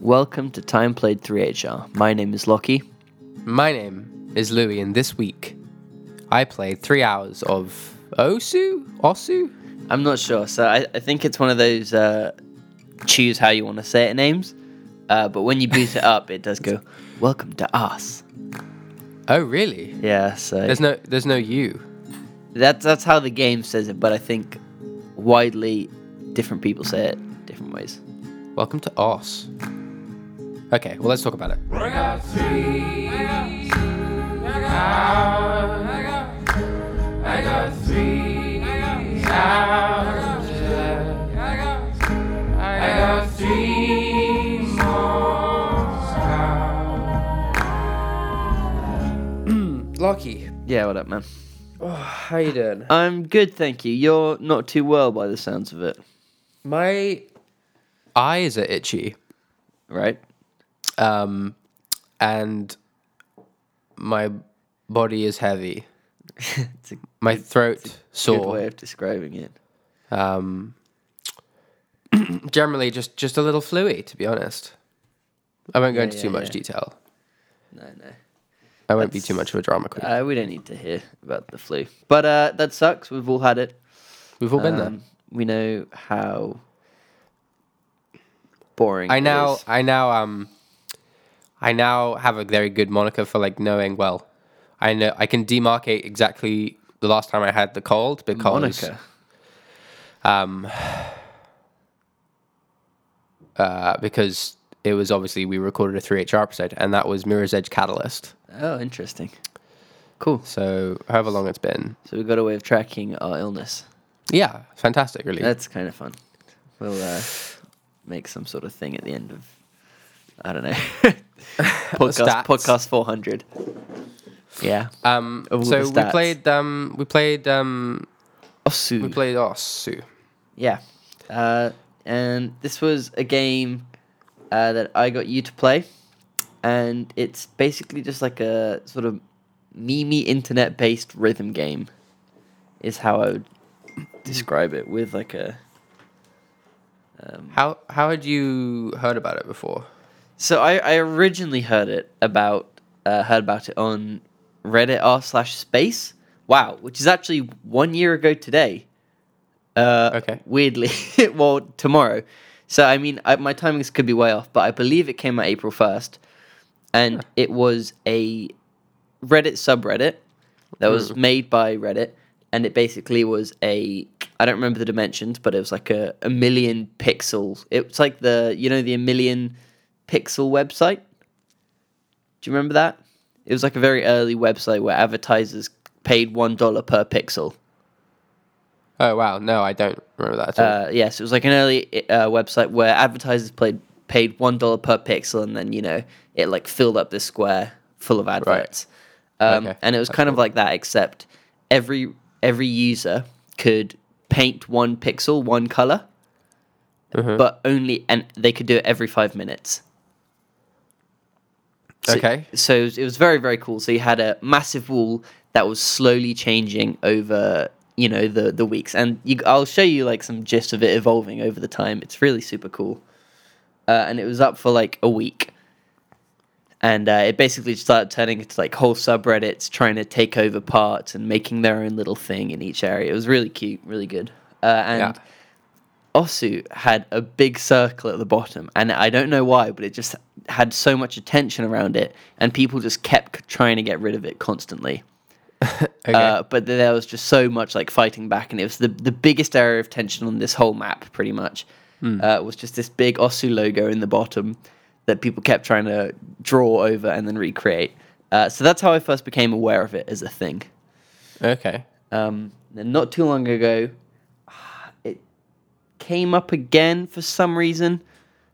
Welcome to Time Played 3HR. My name is Lockie. My name is Louis, and this week I played three hours of Osu? Osu? I'm not sure, so I, I think it's one of those uh, choose how you want to say it names. Uh, but when you boot it up, it does go, Welcome to us. Oh, really? Yeah, so There's no, there's no you. that's, that's how the game says it, but I think widely different people say it different ways. Welcome to Os. Okay, well let's talk about it. Lucky. Yeah, what up, man? Oh, how you doing? I'm good, thank you. You're not too well by the sounds of it, My eyes are itchy. right? Um, and my body is heavy. it's a My throat good sore. way of describing it. Um, generally, just just a little fluey, to be honest. I won't go Yeah, into too yeah, much yeah. detail. No, no. I won't be too much of a drama queen. Uh, we don't need to hear about the flu. But uh, that sucks. We've all had it. We've all been there. Um, We know how boring. I now. I now, um, I now have a very good moniker for like knowing. Well, I know I can demarcate exactly the last time I had the cold because Monica. um, uh, because it was obviously we recorded a 3HR episode, and that was Mirror's Edge Catalyst. Oh, interesting. Cool. So however long it's been, So we've got a way of tracking our illness. yeah, fantastic, really. That's kind of fun. We'll uh, make some sort of thing at the end of, I don't know, podcast podcast four hundred. Yeah. um, so we played, um, we played, um, Osu. we played Osu. Yeah. Uh, and this was a game uh, that I got you to play. And it's basically just like a sort of meme internet based rhythm game, is how I would describe it with like a. Um, How how had you heard about it before? So I, I originally heard it about uh, heard about it on Reddit r slash place. Wow, which is actually one year ago today. Uh, Okay. Weirdly, well, tomorrow. So I mean, I, my timings could be way off, but I believe it came out April first, and it was a Reddit subreddit that was made by Reddit, and it basically was a I don't remember the dimensions, but it was like a, a million pixels. It's like the you know the a million pixel website. Do you remember that? It was like a very early website where advertisers paid one dollar per pixel. Oh wow, no, I don't remember that at all. Uh, yes, it was like an early uh, website where advertisers played paid one dollar per pixel, and then you know it like filled up this square full of adverts. Um, Okay, And it was that's kind of like that, except every every user could paint one pixel one color, Mhm. but only and they could do it every five minutes. So- Okay. So it was, it was very very cool. So you had a massive wall that was slowly changing over you know the the weeks, and you, I'll show you like some gist of it evolving over the time. It's really super cool. Uh, and it was up for like a week, and uh, it basically started turning into like whole subreddits trying to take over parts and making their own little thing in each area. It was really cute, really good. Uh, and Yeah. Osu had a big circle at the bottom, and I don't know why, but it just had so much attention around it, and people just kept trying to get rid of it constantly. okay. Uh, but there was just so much like fighting back, and it was the the biggest area of tension on this whole map, pretty much. Uh, was just this big Osu logo in the bottom that people kept trying to draw over and then recreate. Uh, so that's how I first became aware of it as a thing. okay. Um, then not too long ago, came up again for some reason,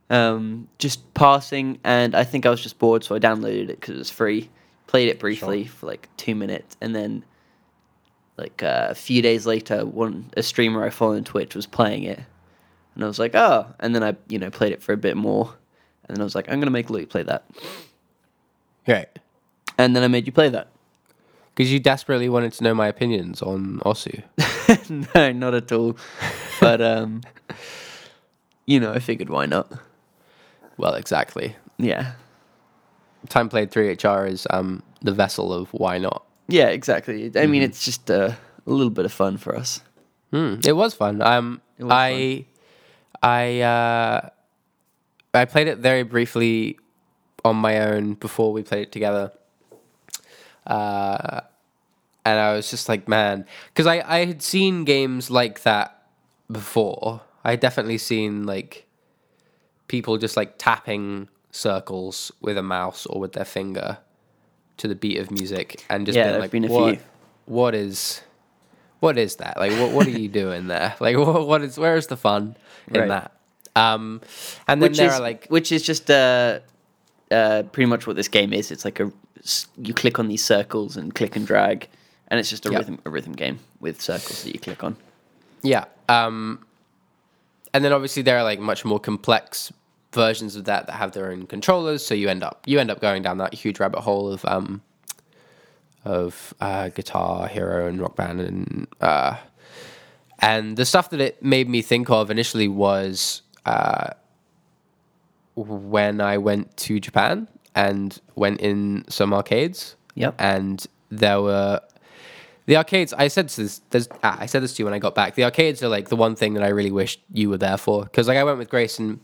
um, just passing, and I think I was just bored, so I downloaded it because it was free. Played it briefly for like two minutes, and then like uh, a few days later, one a streamer I follow on Twitch was playing it, and I was like, oh, and then I you know played it for a bit more, and then I was like, I'm gonna make Luke play that, Right. and then I made you play that. Because you desperately wanted to know my opinions on Osu. no, not at all. But um, you know, I figured why not. Well, exactly. Yeah. Time played 3HR is um, the vessel of why not. Yeah, exactly. I mean, it's just uh, a little bit of fun for us. Hmm, it was fun. Um, was I, I, uh, I played it very briefly on my own before we played it together. Uh, and I was just like, man, because I, I had seen games like that before. I definitely seen like people just like tapping circles with a mouse or with their finger to the beat of music and just Yeah, being like, been what, what is, what is that? Like, what, what are you doing there? Like, what, what is, where is the fun in Right. that? Um, and then Which there is are like, which is just uh, uh, pretty much what this game is. It's like a you click on these circles and click and drag, and it's just a Yep. rhythm a rhythm game with circles that you click on. Yeah. Um, and then obviously there are like much more complex versions of that that have their own controllers. So you end up you end up going down that huge rabbit hole of um, of uh, Guitar Hero and Rock Band and uh, and the stuff that it made me think of initially was uh, when I went to Japan and went in some arcades. Yep. And there were the arcades. I said this. There's, ah, I said this to you when I got back. The arcades are like the one thing that I really wish you were there for because like I went with Grace and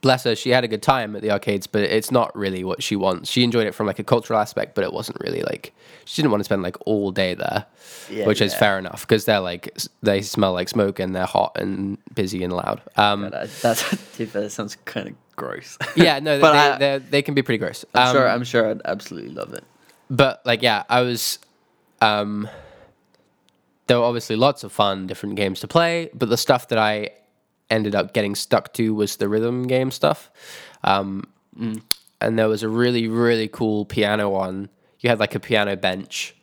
bless her, she had a good time at the arcades, but it's not really what she wants. She enjoyed it from like a cultural aspect, but it wasn't really like she didn't want to spend like all day there, Yeah, which is fair enough because they're like they smell like smoke and they're hot and busy and loud. Um, that sounds kind of gross. yeah, no, But they, I- they, they can be pretty gross. I'm Um, sure. I'm sure I'd absolutely love it. but like yeah i was um there were obviously lots of fun different games to play but the stuff that i ended up getting stuck to was the rhythm game stuff. Um and there was a really really cool piano one. You had like a piano bench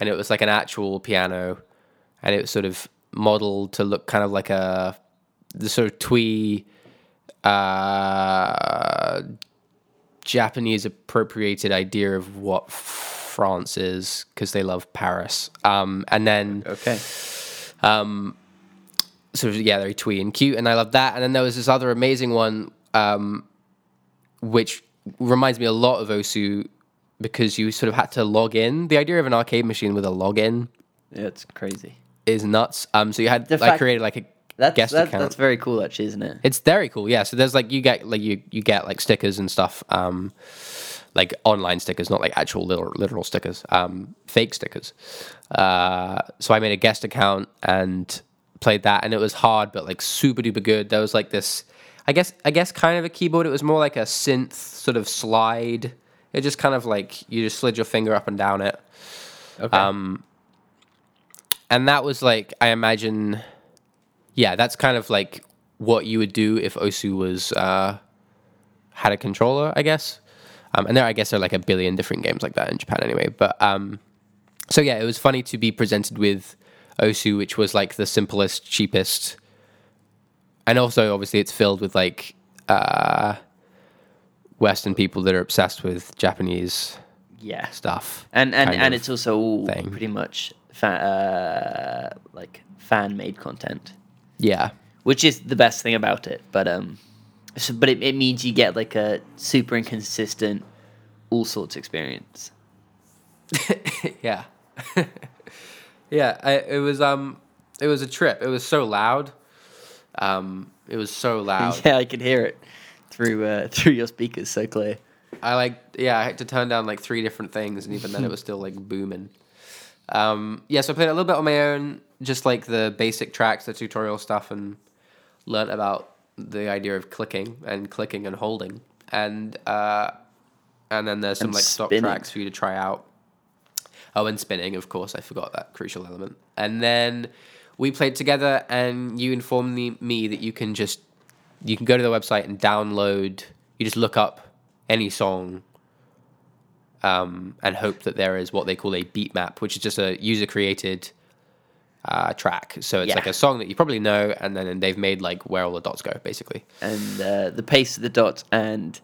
and it was like an actual piano and it was sort of modeled to look kind of like a the sort of twee uh Japanese appropriated idea of what France is because they love Paris. Um, and then Okay. sort of yeah, very twee and cute, and I love that. And then there was this other amazing one, um, which reminds me a lot of Osu because you sort of had to log in. The idea of an arcade machine with a login Yeah, it's crazy. is nuts. Um, so you had I fact- created like a That's guest that, account. that's very cool, actually, isn't it? It's very cool, yeah. So there's like you get like you you get like stickers and stuff, um, like online stickers, not like actual literal literal stickers, um, fake stickers. Uh, so I made a guest account and played that, and it was hard, but like super duper good. There was like this, I guess I guess kind of a keyboard. It was more like a synth sort of slide. It just kind of like you just slid your finger up and down it Okay. Um, and that was like I imagine, yeah, that's kind of like what you would do if Osu was uh, had a controller, I guess. Um, and there, I guess, there are like a billion different games like that in Japan anyway. But um, so yeah, it was funny to be presented with Osu, which was like the simplest, cheapest, and also obviously it's filled with like uh, Western people that are obsessed with Japanese yeah. stuff. And and, and it's also all thing. pretty much fa- uh, like fan made content, yeah. which is the best thing about it. But um, so, but it, it means you get like a super inconsistent, all sorts experience. yeah. Yeah I, it was um it was a trip. It was so loud. Um it was so loud. Yeah, I could hear it through uh, through your speakers so clear. i like yeah i had to turn down like three different things and even then it was still like booming. Um yeah so i played a little bit on my own just like the basic tracks the tutorial stuff and learnt about the idea of clicking and clicking and holding and uh and then there's some And like stock spinning. tracks for you to try out Oh, and spinning, of course. I forgot that crucial element. And then we played together, and you informed me, me that you can just you can go to the website and download. You just look up any song, um, and hope that there is what they call a beat map, which is just a user created uh, track. So it's Yeah. like a song that you probably know, and then they've made like where all the dots go, basically. and uh, the pace of the dots and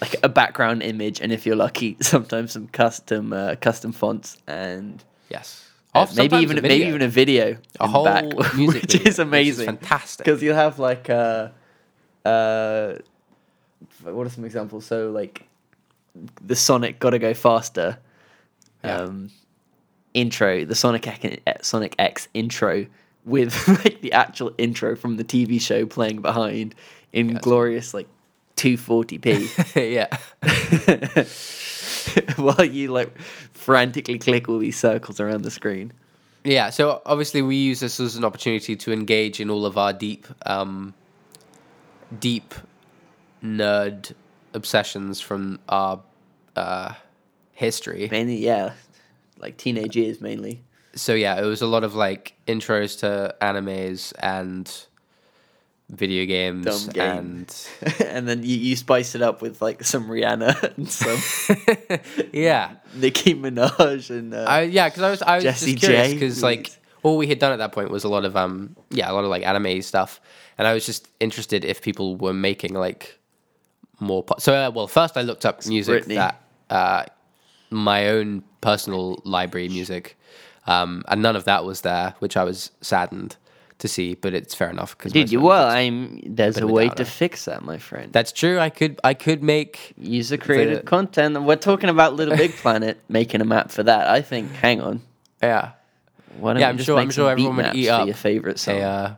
like a background image and if you're lucky sometimes some custom uh, custom fonts and Yes. uh, maybe even a maybe video. even a video a whole back, music which video, is amazing fantastic. because you'll have like uh uh what are some examples? So like the Sonic "Gotta Go Faster" Yeah. um, intro, the Sonic X, Sonic X intro with like the actual intro from the TV show playing behind in glorious like 240p yeah. while you like frantically click all these circles around the screen. Yeah, so obviously we use this as an opportunity to engage in all of our deep, um, deep nerd obsessions from our uh, history. Mainly, yeah, like teenage years mainly. So yeah, it was a lot of like intros to animes and video games game. and and then you, you spice it up with like some Rihanna and some yeah, Nicki Minaj and uh, I yeah, because I was I was Jessie just curious because like all we had done at that point was a lot of um yeah a lot of like anime stuff, and I was just interested if people were making like more. Po- so uh, well, first I looked up music Britney. that uh my own personal library music, um and none of that was there, which I was saddened to see. But it's fair enough because Dude, you well, I'm. There's a a way to fix that, my friend. that's true. I could I could make User created The- content. and We're talking about Little Big Planet making a map for that. I think. Hang on. yeah Why Yeah, I'm sure- I'm sure everyone would eat up your favorite song? a uh,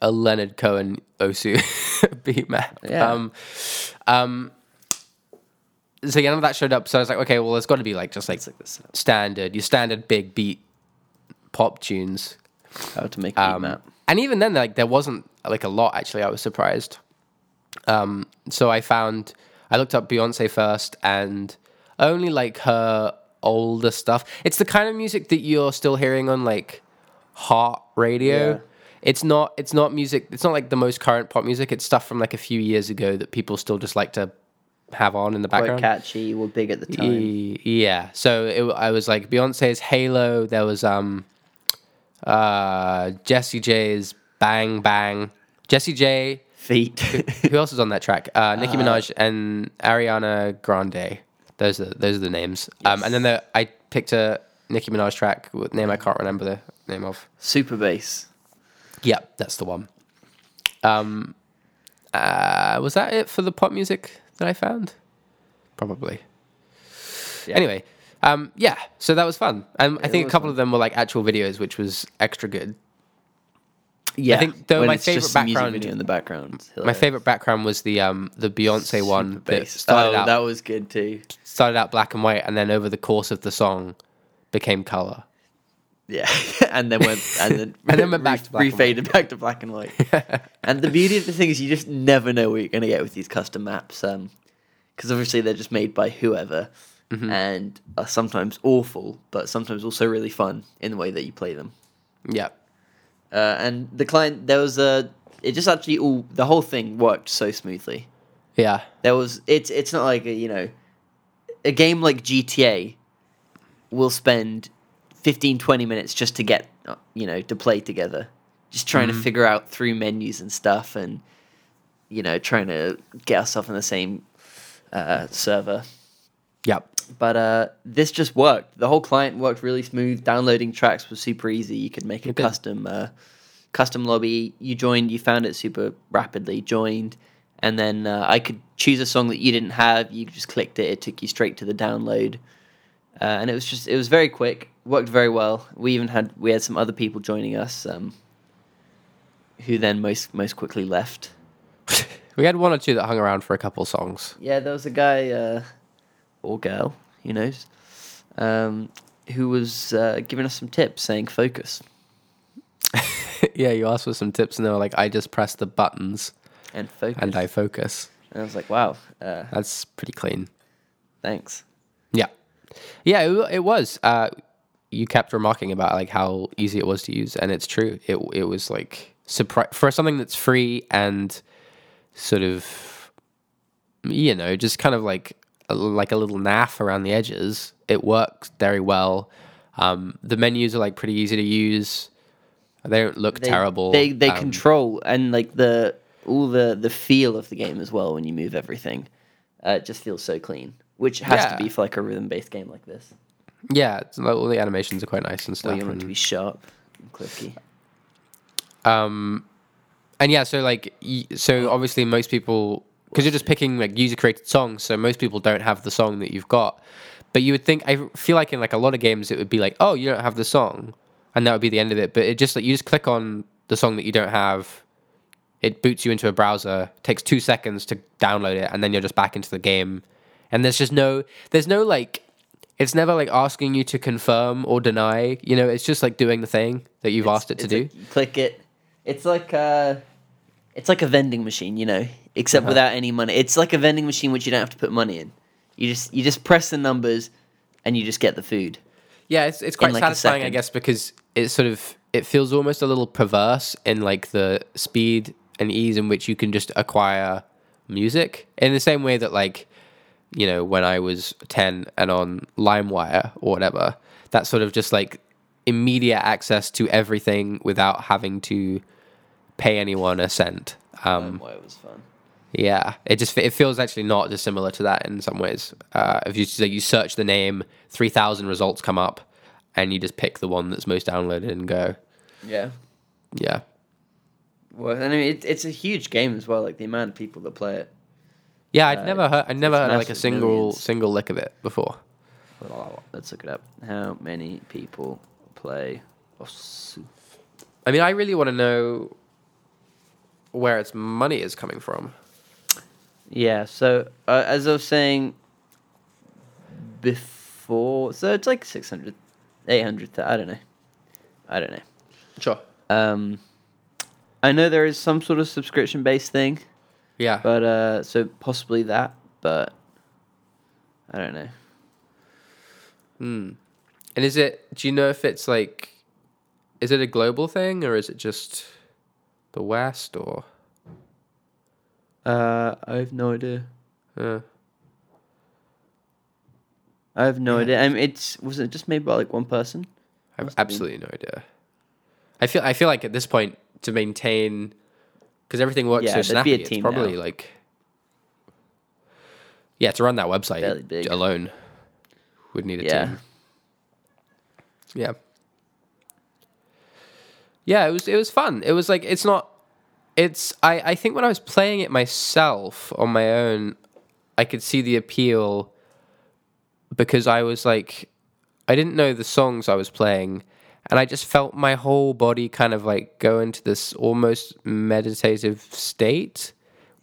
a Leonard Cohen Osu beat map. Yeah. Um, um, so yeah, none of that showed up. So I was like, okay, well, there's got to be like just like like this. standard, your standard big beat pop tunes. How to make a Um, map. and even then, like there wasn't like a lot. Actually, I was surprised. Um, so I found I looked up Beyonce first, and only like her older stuff. It's the kind of music that you're still hearing on like heart radio. Yeah. It's not. It's not music. It's not like the most current pop music. It's stuff from like a few years ago that people still just like to have on in the Quite background. catchy. Were big at the time. Yeah. So it, I was like Beyonce's Halo. There was um, uh, Jessie J's Bang Bang. Jessie J. Feet. Who else is on that track? Uh, Nicki Minaj and Ariana Grande. Those are those are the names. Um, and then the, I picked a Nicki Minaj track with name I can't remember the name of. Super bass. Yep, that's the one. Um, uh, was that it for the pop music that I found? Probably. Yeah. Anyway, um, yeah, so that was fun. Um, I think a was couple of them were like actual videos, which was extra good. Yeah. I think, though, when my it's just favourite music background- video in the background. My favorite background was the um, the Beyonce one Super that started oh, out that was good too. started out black and white, and then over the course of the song became color. Yeah, and then went and then And then went back to black and back to black and white. and the beauty of the thing is, you just never know what you're going to get with these custom maps, because obviously they're just made by whoever, Mm-hmm. and are sometimes awful, but sometimes also really fun in the way that you play them. Yeah, Uh, and the client, there was a, it just actually all the whole thing worked so smoothly. yeah, There was it's it's not like a, you know, a game like GTA will spend 15 20 minutes just to get uh, you know to play together. Just trying Mm-hmm. to figure out through menus and stuff and you know trying to get ourselves in the same uh, server. Yep. but uh, this just worked. The whole client worked really smooth. Downloading tracks was super easy. You could make a Okay. custom uh, custom lobby. You joined you found it super rapidly joined. And then uh, i could choose a song that you didn't have. You just clicked it. It took you straight to the download. Uh, and it was just it was very quick worked very well we even had we had some other people joining us um, who then most most quickly left we had one or two that hung around for a couple songs. yeah there was a guy uh, or girl who knows um, who was uh, giving us some tips saying focus yeah, you asked for some tips, and they were like, "I just press the buttons and focus and I focus." And I was like wow uh, That's pretty clean. thanks Yeah, yeah, it, it was. Uh, you kept remarking about like how easy it was to use, and it's true. It it was like surprise for something that's free and sort of, you know, just kind of like a, like a little naff around the edges. It works very well. Um, the menus are like pretty easy to use. They don't look they, terrible. They they Um, control and like the all the the feel of the game as well when you move everything. Uh, it just feels so clean, which has Yeah. to be for like a rhythm based game like this. Yeah, like, all the animations are quite nice and stuff. you want it to be sharp and clicky. Um, and yeah, so like, y- so obviously most people because you're just picking like user created songs. So most people don't have the song that you've got. But you would think I feel like in like a lot of games it would be like, oh, you don't have the song, and that would be the end of it. But it just like you just click on the song that you don't have. It boots you into a browser. Takes two seconds to download it, and then you're just back into the game. And there's just no, there's no like, it's never like asking you to confirm or deny. You know, it's just like doing the thing that you've asked it to do. like click it. It's like uh it's like a vending machine, you know, except Uh-huh. without any money. It's like a vending machine which you don't have to put money in. You just you just press the numbers and you just get the food. Yeah, it's it's quite like satisfying, I guess, because it sort of it feels almost a little perverse in like the speed and ease in which you can just acquire music in the same way that like you know when I was ten and on LimeWire or whatever, that sort of just like immediate access to everything without having to pay anyone a cent. Um, it was fun. yeah, it just it feels actually not dissimilar to that in some ways. Uh, if you like, you search the name, three thousand results come up, and you just pick the one that's most downloaded and go. Yeah. Yeah, Well, I mean, it, it's a huge game as well. Like the amount of people that play it. Yeah. I'd Uh, never heard. I'd never heard like a massive, single millions. single lick of it before. Let's look it up. How many people play Osu? I mean, I really want to know where its money is coming from. Yeah. So uh, as I was saying before, so it's like 600, 800. I don't know. I don't know. Sure. Um, I know there is some sort of subscription based thing, Yeah. but uh, so possibly that, but I don't know. Hmm. And is it? Do you know if it's like? Is it a global thing or is it just the West or? Uh, I have no idea. Uh, I have no Yeah. idea. I mean, it's was it just made by like one person? I have absolutely no idea. I feel I feel like at this point to maintain because everything works Yeah, so there'd be a snappy, it's probably now. like yeah to run that website alone would need a Yeah. team. Yeah. Yeah, it was it was fun. It was like it's not it's I I think when I was playing it myself on my own I could see the appeal because I was like I didn't know the songs I was playing and I just felt my whole body kind of like go into this almost meditative state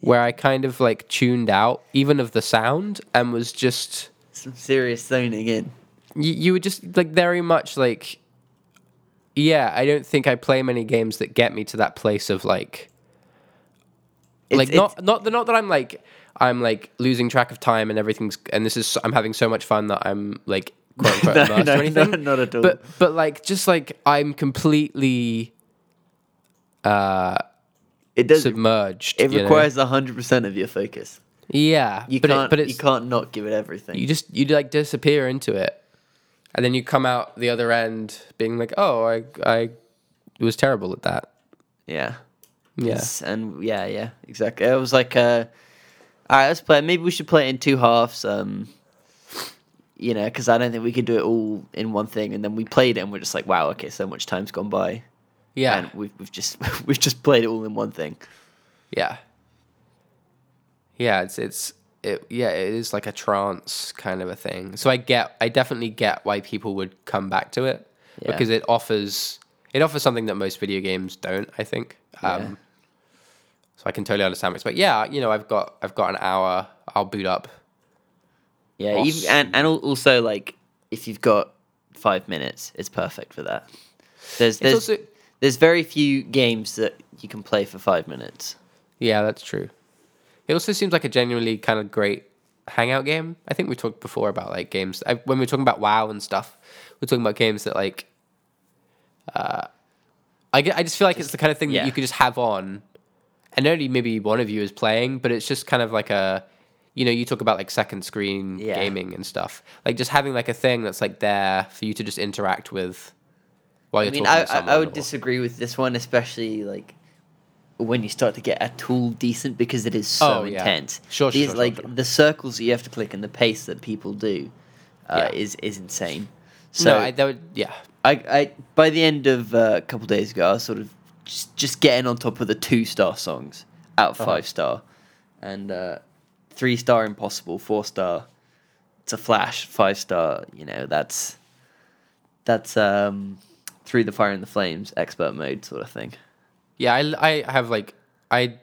where I kind of like tuned out even of the sound and was just Some serious zoning in. you, you were just like very much like yeah i don't think i play many games that get me to that place of like It's- like it's- not not the not that i'm like i'm like losing track of time and everything's and this is i'm having so much fun that i'm like quote unquote No, no, or anything no, not at all. but but like just like i'm completely uh It does. submerged It requires hundred percent of your focus. yeah You but can't. it, but it's you can't not give it everything. you just you like disappear into it and then you come out the other end being like oh i i was terrible at that yeah. yeah Yes, and yeah, yeah, exactly. It was like, uh, all right, let's play. it. Maybe we should play it in two halves. Um, you know, because I don't think we could do it all in one thing. And then we played it, and we're just like, wow, okay, so much time's gone by, yeah and we've we've just we've just played it all in one thing. yeah yeah it's it's it yeah it is like a trance kind of a thing so i get i definitely get why people would come back to it Yeah. because it offers it offers something that most video games don't i think um Yeah. so i can totally understand it but yeah you know i've got i've got an hour i'll boot up Yeah, even, and and also like if you've got five minutes, it's perfect for that. There's there's also- there's very few games that you can play for five minutes. Yeah, that's true. It also seems like a genuinely kind of great hangout game. I think we talked before about like games I, when we were talking about WoW and stuff. We're talking about games that like, uh, I get, I just feel like it's the kind of thing yeah. that you could just have on, and only maybe one of you is playing, but it's just kind of like a, you know, you talk about like second screen Yeah. gaming and stuff, like just having like a thing that's like there for you to just interact with. While I you're mean, talking I, to I, I would or- disagree with this one, especially like when you start to get at all decent because it is so Oh, yeah. intense. Sure, sure, These, sure, like sure. the circles that you have to click and the pace that people do uh, Yeah. is is insane. So no, I, that would yeah. I, I by the end of uh, a couple days ago, I was sort of just, just getting on top of the two star songs out of Uh-huh. five star, and uh, three star impossible, four star. It's a flash, five star. You know that's that's um through the fire and the flames expert mode sort of thing. Yeah, I, I have like I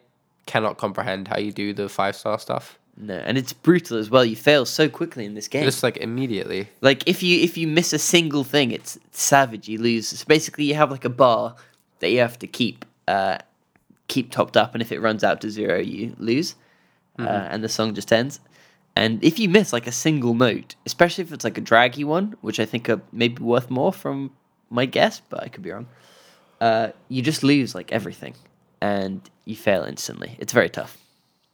cannot comprehend how you do the five star stuff. No, and it's brutal as well. You fail so quickly in this game. Just like immediately. Like if you if you miss a single thing, it's savage. You lose. So basically, you have like a bar that you have to keep uh, keep topped up, and if it runs out to zero, you lose, uh, and the song just ends. And if you miss like a single note, especially if it's like a draggy one, which I think are maybe worth more from my guess, but I could be wrong. Uh, you just lose like everything, and you fail instantly. It's very tough.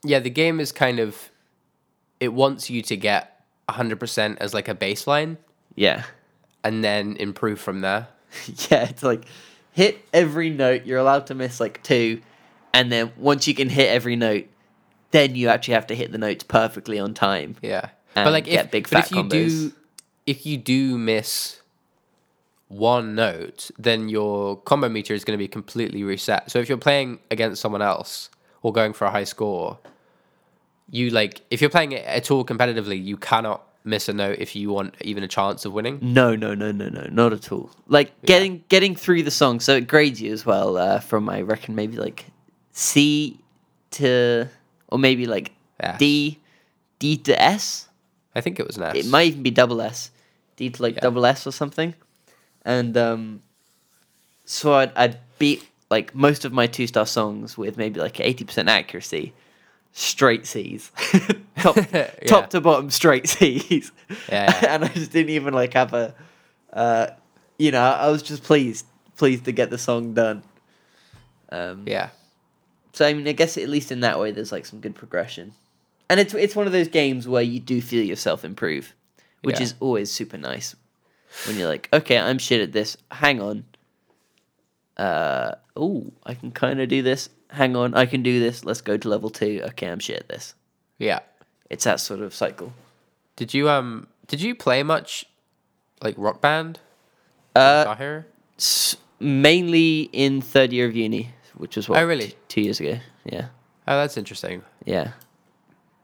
Yeah, the game is kind of it wants you to get 100% as like a baseline Yeah. and then improve from there. yeah, it's like hit every note. You're allowed to miss like two, and then once you can hit every note, then you actually have to hit the notes perfectly on time. Yeah. And but like get if, big but if you combos. do if you do miss one note, then your combo meter is going to be completely reset. So if you're playing against someone else or going for a high score, you like if you're playing it at all competitively, you cannot miss a note if you want even a chance of winning. No, no, no, no, no, not at all. Like getting getting through the song, so it grades you as well. Uh, from I reckon maybe like C to or maybe like S. D, D to S. I think it was an S. It might even be double S, D to like Yeah. double S or something. And um, so I'd, I'd beat like most of my two star songs with maybe like eighty percent accuracy, straight C's, top Yeah. top to bottom straight C's. Yeah, yeah. and I just didn't even like have a, uh, you know, I was just pleased pleased to get the song done. Um, yeah. So I mean, I guess at least in that way, there's like some good progression, and it's it's one of those games where you do feel yourself improve, which Yeah. is always super nice. When you're like, okay, I'm shit at this. Hang on. Uh oh, I can kind of do this. Hang on, I can do this. Let's go to level two. Okay, I'm shit at this. Yeah. It's that sort of cycle. Did you um did you play much like rock band? Uh, s- mainly in third year of uni, which was what? Oh, really? t- two years ago. Yeah, Oh, that's interesting. yeah.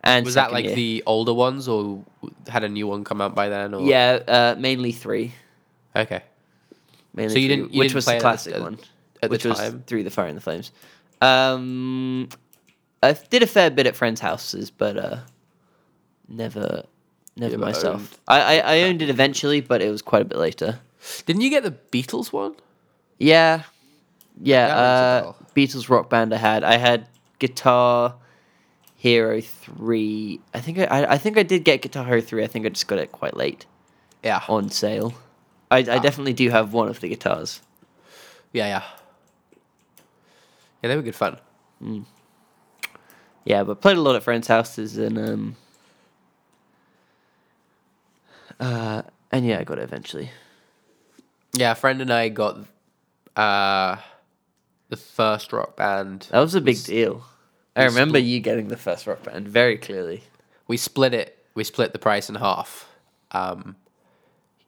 And Was that like year. the older ones, or had a new one come out by then? Or Yeah, uh, mainly three. Okay. Mainly So you three, didn't- you which didn't was the it at the- classic at- one, at the which was time? through the fire and the flames. Um, I did a fair bit at friends' houses, but uh, never, never myself. I, I I owned it eventually, but it was quite a bit later. Didn't you get the Beatles one? Yeah, yeah. That rings a Uh. Beatles rock band. I had. I had Guitar Hero three. I think I, I think I did get Guitar Hero three. I think I just got it quite late Yeah. on sale. I, I definitely do have one of the guitars. Yeah, yeah. Yeah, they were good fun. Yeah, but played a lot at friends' houses and um uh and yeah, I got it eventually. Yeah, a friend and I got uh the first rock band. That was a big deal. I remember split- you getting the first rock band very clearly. We split it. We split the price in half. Um,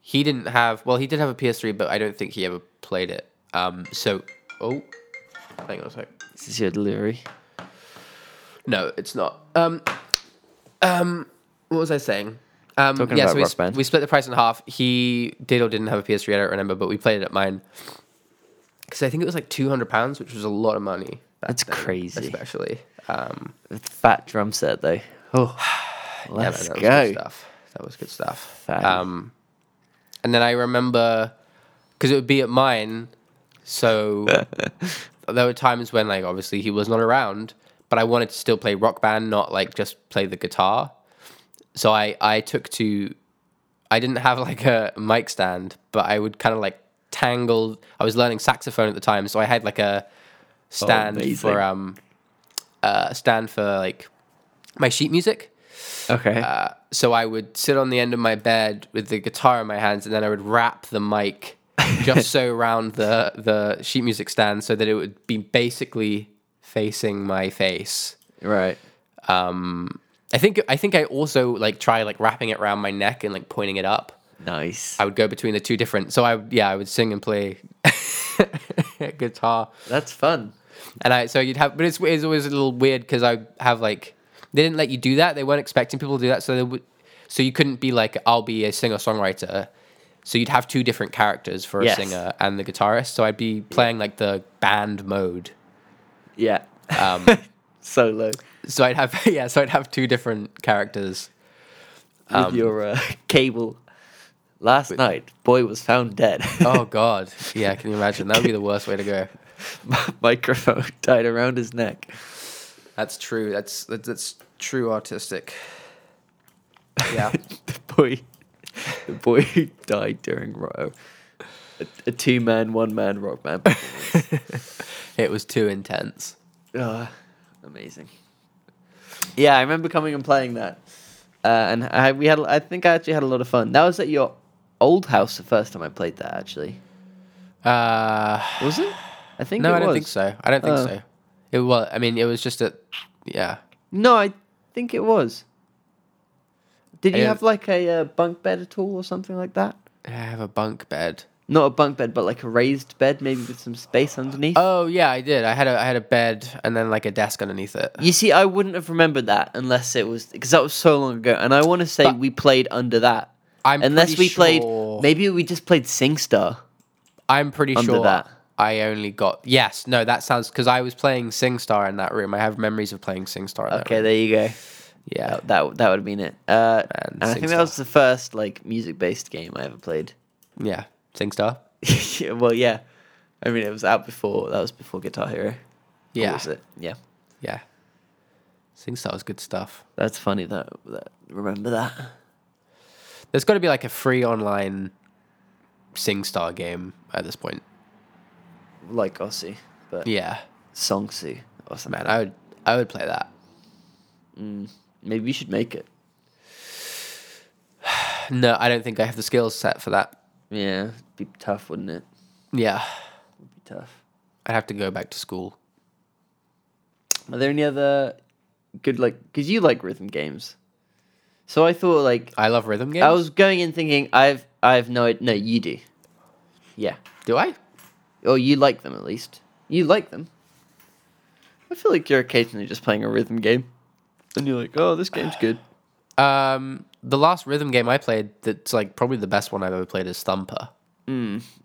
he didn't have. Well, he did have a PS3, but I don't think he ever played it. Um, so, oh, hang on a sec. This is your delivery. No, it's not. Um, um, what was I saying? Um, Talking yeah, about so we, Rock Band. we split the price in half. He did or didn't have a PS3. I don't remember, but we played it at mine because I think it was like two hundred pounds, which was a lot of money. That's crazy. especially. Um, Fat drum set though. Oh, yeah, let's that was go. good stuff. That was good stuff. Um, and then I remember because it would be at mine, so there were times when like obviously he was not around, but I wanted to still play rock band, not like just play the guitar. So I I took to, I didn't have like a mic stand, but I would kind of like tangle. I was learning saxophone at the time, so I had like a stand amazing. for um, uh, stand for like my sheet music. Okay. Uh, so I would sit on the end of my bed with the guitar in my hands, and then I would wrap the mic just so around the the sheet music stand, so that it would be basically facing my face. right. I think I think I also like try like wrapping it around my neck and like pointing it up. Nice. I would go between the two different. So I yeah I would sing and play guitar, That's fun. and I so you'd have, but it's it's always a little weird because I have like They didn't let you do that. They weren't expecting people to do that, so they would. So you couldn't be like, I'll be a singer songwriter. So you'd have two different characters for a Yes. singer and the guitarist. So I'd be playing like the band mode. Yeah. Um, Solo so I'd have yeah. So I'd have two different characters. with Um, your uh, cable. Last night, boy was found dead. Oh God, yeah. Can you imagine? That would be the worst way to go. Microphone tied around his neck. That's true. That's that's, that's true artistic. Yeah. the boy, the boy who died during Row. A, a two man, one man rock band. it was too intense. Ah, amazing. Yeah, I remember coming and playing that, uh, and I we had I think I actually had a lot of fun. That was at your old house the first time I played that. Actually, Uh, was it? I think no, I don't was. think so. I don't think Oh. so. It was. I mean, it was just a. Yeah. No, I think it was. Did I you have like a uh, bunk bed at all or something like that? I have a bunk bed. Not a bunk bed, but like a raised bed, maybe with some space underneath. Oh yeah, I did. I had a I had a bed and then like a desk underneath it. You see, I wouldn't have remembered that unless it was because that was so long ago, and I want to say But- we played under that. I'm Unless we played, maybe we just played SingStar. I'm pretty sure that. I only got yes. No, that sounds because I was playing SingStar in that room. I have memories of playing SingStar. Okay, there you go. Yeah. That that, that would have been it. Uh, And and I think that was the first like music based game I ever played. Yeah. SingStar. yeah, well, yeah. I mean, it was out before. That was before Guitar Hero. Or Yeah. was it? Yeah. Yeah. SingStar was good stuff. That's funny that, that remember that. There's got to be like a free online SingStar game at this point. Like Osu, but Yeah. Songsu or something. Man, I would I would play that. Mm, maybe you should make it. No, I don't think I have the skills set for that. Yeah, it'd be tough, wouldn't it? Yeah. It'd be tough. I'd have to go back to school. Are there any other good like? Because you like rhythm games, so I thought like I love rhythm games. I was going in thinking I've I've no no you do, yeah, Do I? or you like them at least. You like them. I feel like you're occasionally just playing a rhythm game, and you're like, oh, this game's good. Um, the last rhythm game I played that's like probably the best one I've ever played is Thumper,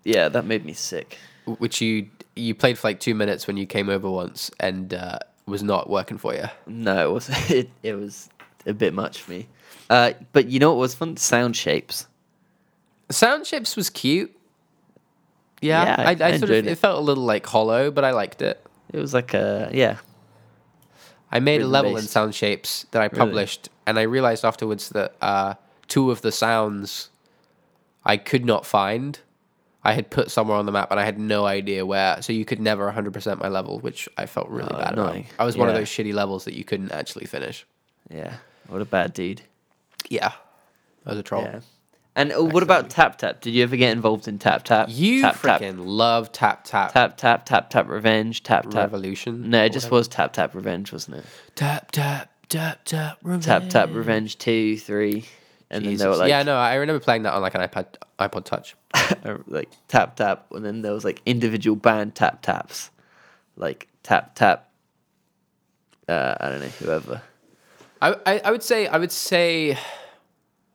Yeah, that made me sick. which you you played for like two minutes when you came over once and uh, was not working for you. No, it was it, it was a bit much for me. Uh, but you know what was fun? Sound shapes. Sound Shapes was cute. Yeah, Yeah, I- I, I, sort of it. it. felt a little like hollow, but I liked it. It was like a yeah. I made a Rhythm level in based. Sound Shapes that I Really? published, and I realized afterwards that uh, two of the sounds I could not find. I had put somewhere on the map, and I had no idea where. So you could never 100% my level, which I felt really Oh, bad about. I was one of those shitty levels that you couldn't actually finish. Yeah, what a bad dude. Yeah, I was a troll. Yeah. And uh, what about tap tap? Did you ever get involved in tap tap? You tap tap freaking love tap tap, tap tap tap tap revenge tap tap. revolution. No, it just whatever. was tap tap revenge, wasn't it? tap tap tap tap revenge. Tap tap revenge two three, and then they were like yeah, no, I remember playing that on like an iPad iPod Touch. like tap tap, and then there was like individual band tap taps, like tap tap. Uh, I don't know whoever. I, I I would say I would say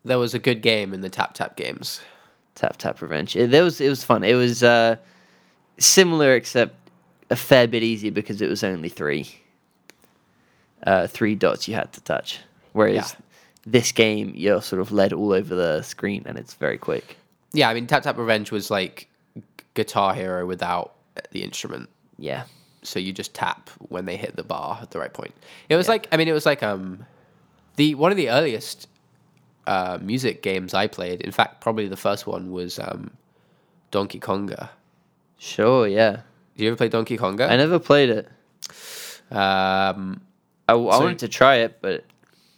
there was a good game in the tap tap games. Tap Tap Revenge. It, that was it was fun. It was uh, similar except a fair bit easier because it was only three. Uh, three dots you had to touch, whereas Yeah. this game you're sort of led all over the screen and it's very quick. Yeah, I mean Tap Tap Revenge was like Guitar Hero without the instrument. Yeah, So you just tap when they hit the bar at the right point. It was like I mean it was like um the one of the earliest uh, music games I played. In fact, probably the first one was um, Donkey Konga. sure. Yeah, Did you ever play Donkey Konga? I never played it. Um, I, I wanted to try it, but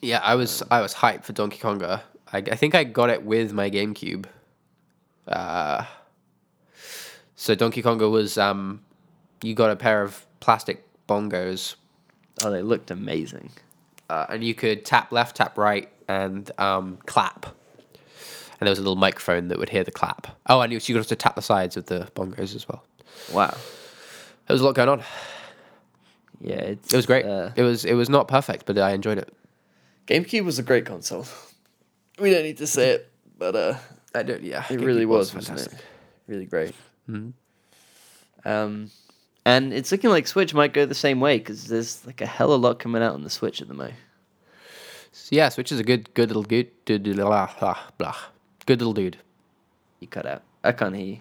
Yeah, I was I was hyped for Donkey Konga. I, I think I got it with my GameCube. Uh, so Donkey Konga was um, you got a pair of plastic bongos, oh, they looked amazing. uh, and you could tap left, tap right, and um, clap. And there was a little microphone that would hear the clap. Oh, and you, you could also tap the sides of the bongos as well. Wow. There was a lot going on. Yeah, it's, It was great. Uh, it was it was not perfect, but I enjoyed it. GameCube was a great console. We don't need to say it, but uh, I don't. Yeah, it really was, wasn't it? Really great. Mhm. Um, and it's looking like Switch might go the same way because there's like a hell of a lot coming out on the Switch at the moment. So yeah, Switch is a good, good little good, good, blah, blah, blah. good little dude. You cut out. I can't hear you.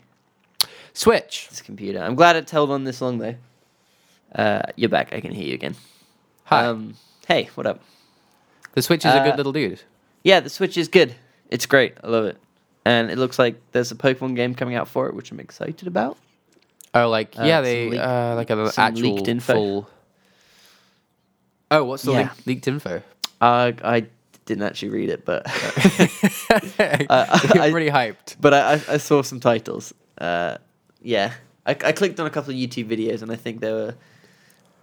Switch. This computer. I'm glad it's held on this long though. Uh, you're back. I can hear you again. Hi. Um, hey, what up? the Switch is a uh, good little dude. Yeah, the Switch is good. It's great. I love it. And it looks like there's a Pokemon game coming out for it, which I'm excited about. Oh, like uh, yeah, they leak- uh, like an actual leaked info. full. Oh, what's the Yeah. leak- leaked info? Uh, I didn't actually read it, but You're I- pretty hyped. but I, I, I saw some titles. Uh, yeah, I, I clicked on a couple of YouTube videos, and I think they were.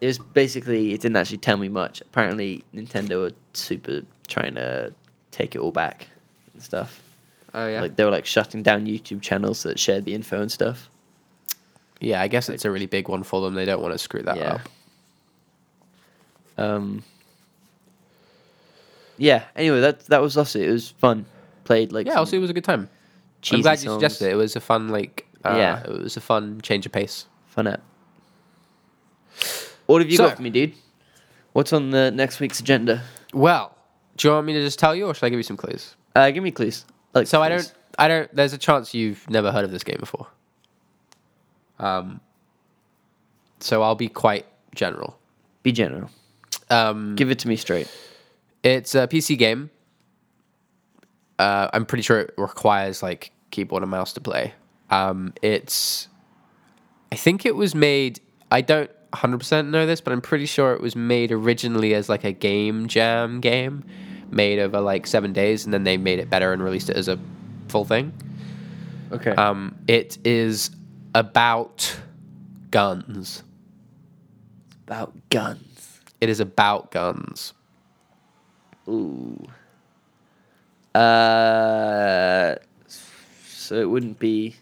It was basically it didn't actually tell me much. Apparently, Nintendo were super trying to take it all back and stuff. Oh yeah. Like they were like shutting down YouTube channels that shared the info and stuff. yeah, I guess it's a really big one for them. They don't want to screw that Yeah. up. Um. Yeah. Anyway, that that was us. It was fun. Played like Yeah, some also it was a good time. cheesy I'm glad you songs. suggested it. It was a fun like. Uh, Yeah. It was a fun change of pace. Fun app. What have you So- got for me, dude? What's on the next week's agenda? Well, do you want me to just tell you, or should I give you some clues? Uh, give me clues. Like So I clues. don't. I don't. There's a chance you've never heard of this game before. Um. So I'll be quite general. be general. Um, Give it to me straight. It's a PC game. Uh, I'm pretty sure it requires like keyboard and mouse to play. Um, it's. I think it was made. I don't 100% know this, but I'm pretty sure it was made originally as like a game jam game, made over like seven days, and then they made it better and released it as a full thing. Okay. Um, it is about guns. About guns. It is about guns. Ooh. Uh. So it wouldn't be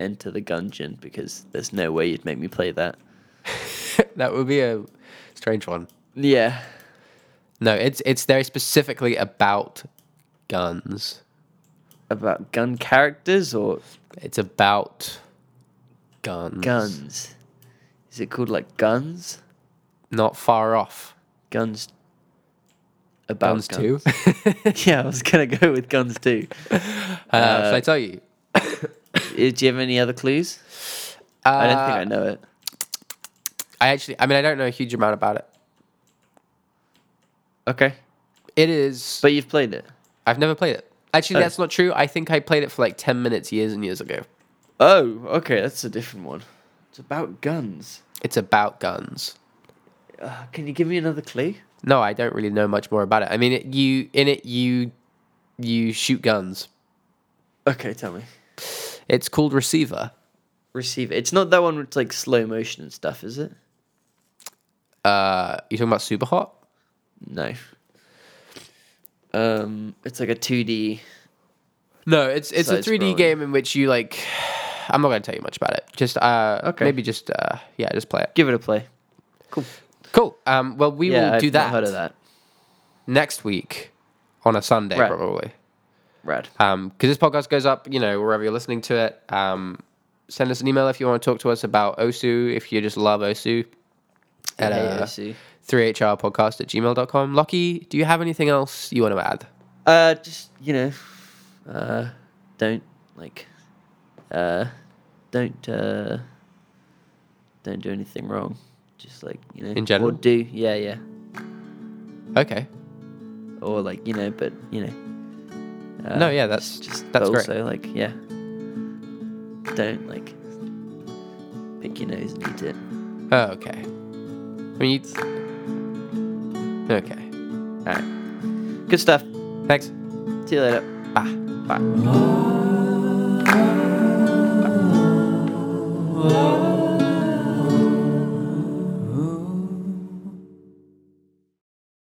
Enter the Gungeon because there's no way you'd make me play that. that would be a strange one. Yeah. No, it's it's very specifically about guns. About gun characters or It's about guns. guns? Is it called like guns? Not far off. Guns. About Guns, too. yeah, I was gonna go with guns too. uh, should I tell you? Uh, Do you have any other clues? I don't think I Uh, know it. I actually, I mean, I don't know a huge amount about it. Okay, It is, but you've played it. I've never played it. Actually, Oh. that's not true. I think I played it for like ten minutes years and years ago. Oh, okay, that's a different one. It's about guns. It's about guns. Uh, can you give me another clue? No, I don't really know much more about it. I mean, it, you in it you you shoot guns. Okay, tell me. It's called Receiver. Receiver. It's not that one with like slow motion and stuff, is it? Uh, you talking about Superhot? No. Um, it's like a two D. No, it's it's a 3D game in which you like. I'm not going to tell you much about it. Just uh, Okay. maybe just uh, yeah, just play it. Give it a play. Cool. Cool. Um, well, we yeah, will do I've that, heard of that. next week on a Sunday Right. probably. Rad. Um, because this podcast goes up, you know, wherever you're listening to it. Um, send us an email if you want to talk to us about Osu. If you just love Osu, at Hey, uh, OC. 3hrpodcast at gmail.com. Lockie, do you have anything else you want to add? Uh, just you know, uh, don't like, uh, don't uh, don't do anything wrong. Just like you know, In general? or do yeah, yeah, Okay. or like you know, but you know. Uh, No, yeah, that's- just, just that's but great. also like yeah, don't like pick your nose and eat it. Oh, okay. I mean, you... Okay. All right, good stuff. Thanks. See you later. Bye. Bye.